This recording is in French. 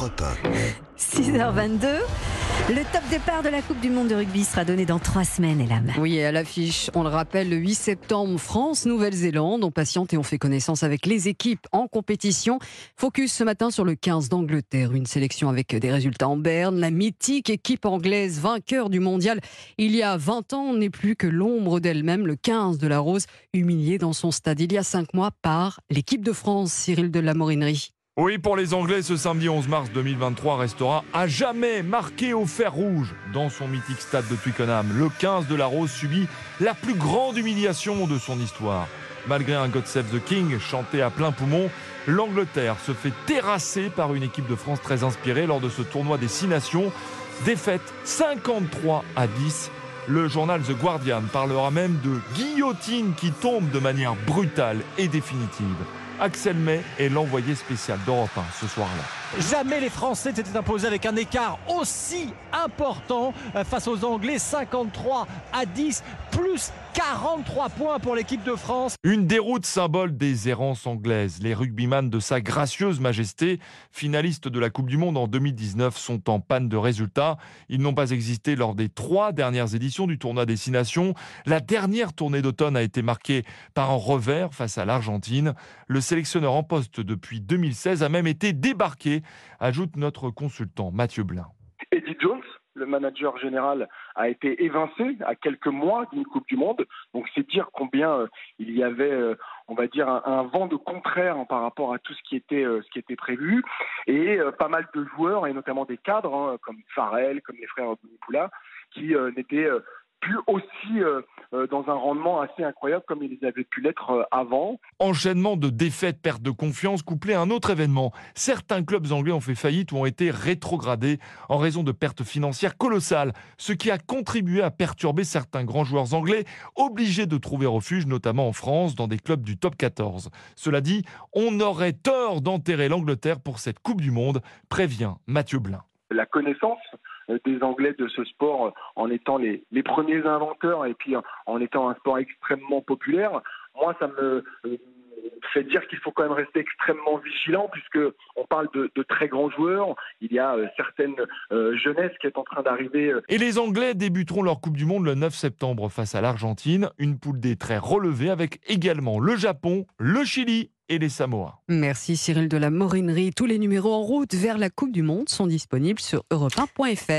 Europe 6h22. Le top départ de la Coupe du Monde de rugby sera donné dans trois semaines, Elam. Oui, et à l'affiche, on le rappelle, le 8 septembre, France, Nouvelle-Zélande. On patiente et on fait connaissance avec les équipes en compétition. Focus ce matin sur le 15 d'Angleterre. Une sélection avec des résultats en berne. La mythique équipe anglaise, vainqueur du mondial il y a 20 ans, n'est plus que l'ombre d'elle-même. Le 15 de la Rose, humilié dans son stade il y a 5 mois par l'équipe de France, Cyril de la Morinerie. Oui, pour les Anglais, ce samedi 11 mars 2023 restera à jamais marqué au fer rouge dans son mythique stade de Twickenham. Le 15 de la Rose subit la plus grande humiliation de son histoire. Malgré un God Save the King chanté à plein poumon, l'Angleterre se fait terrasser par une équipe de France très inspirée lors de ce tournoi des Six Nations. Défaite 53 à 10. Le journal The Guardian parlera même de guillotine qui tombe de manière brutale et définitive. Axel May est l'envoyé spécial d'Europe 1 ce soir-là. Jamais les Français s'étaient imposés avec un écart aussi important euh, face aux Anglais, 53 à 10, plus 43 points pour l'équipe de France. Une déroute symbole des errances anglaises. Les rugbyman de sa gracieuse majesté, finalistes de la Coupe du Monde en 2019, sont en panne de résultats. Ils n'ont pas existé lors des trois dernières éditions du tournoi Destination. La dernière tournée d'automne a été marquée par un revers face à l'Argentine. Le sélectionneur en poste depuis 2016 a même été débarqué, ajoute notre consultant Mathieu Blin. Eddie Jones, le manager général, a été évincé à quelques mois d'une Coupe du Monde. Donc c'est dire combien euh, il y avait, euh, on va dire, un, vent de contraire par rapport à tout ce qui était, euh, ce qui était prévu. Et pas mal de joueurs, et notamment des cadres, hein, comme Farrell, comme les frères Bounipoula, qui n'étaient plus aussi euh, euh, dans un rendement assez incroyable comme ils avaient pu l'être euh, avant. Enchaînement de défaites, perte de confiance, couplé à un autre événement. Certains clubs anglais ont fait faillite ou ont été rétrogradés en raison de pertes financières colossales, ce qui a contribué à perturber certains grands joueurs anglais, obligés de trouver refuge, notamment en France, dans des clubs du top 14. Cela dit, on aurait tort d'enterrer l'Angleterre pour cette Coupe du Monde, prévient Mathieu Blin. La connaissance des Anglais de ce sport euh, en étant les, les premiers inventeurs et puis en étant un sport extrêmement populaire, moi ça me euh, fait dire qu'il faut quand même rester extrêmement vigilant puisque on parle de, de très grands joueurs. Il y a euh, certaines euh, jeunesse qui est en train d'arriver. Et les Anglais débuteront leur Coupe du Monde le 9 septembre face à l'Argentine. Une poule des très relevée avec également le Japon, le Chili et les Samoa. Merci Cyril de la Morinerie. Tous les numéros en route vers la Coupe du Monde sont disponibles sur europe1.fr.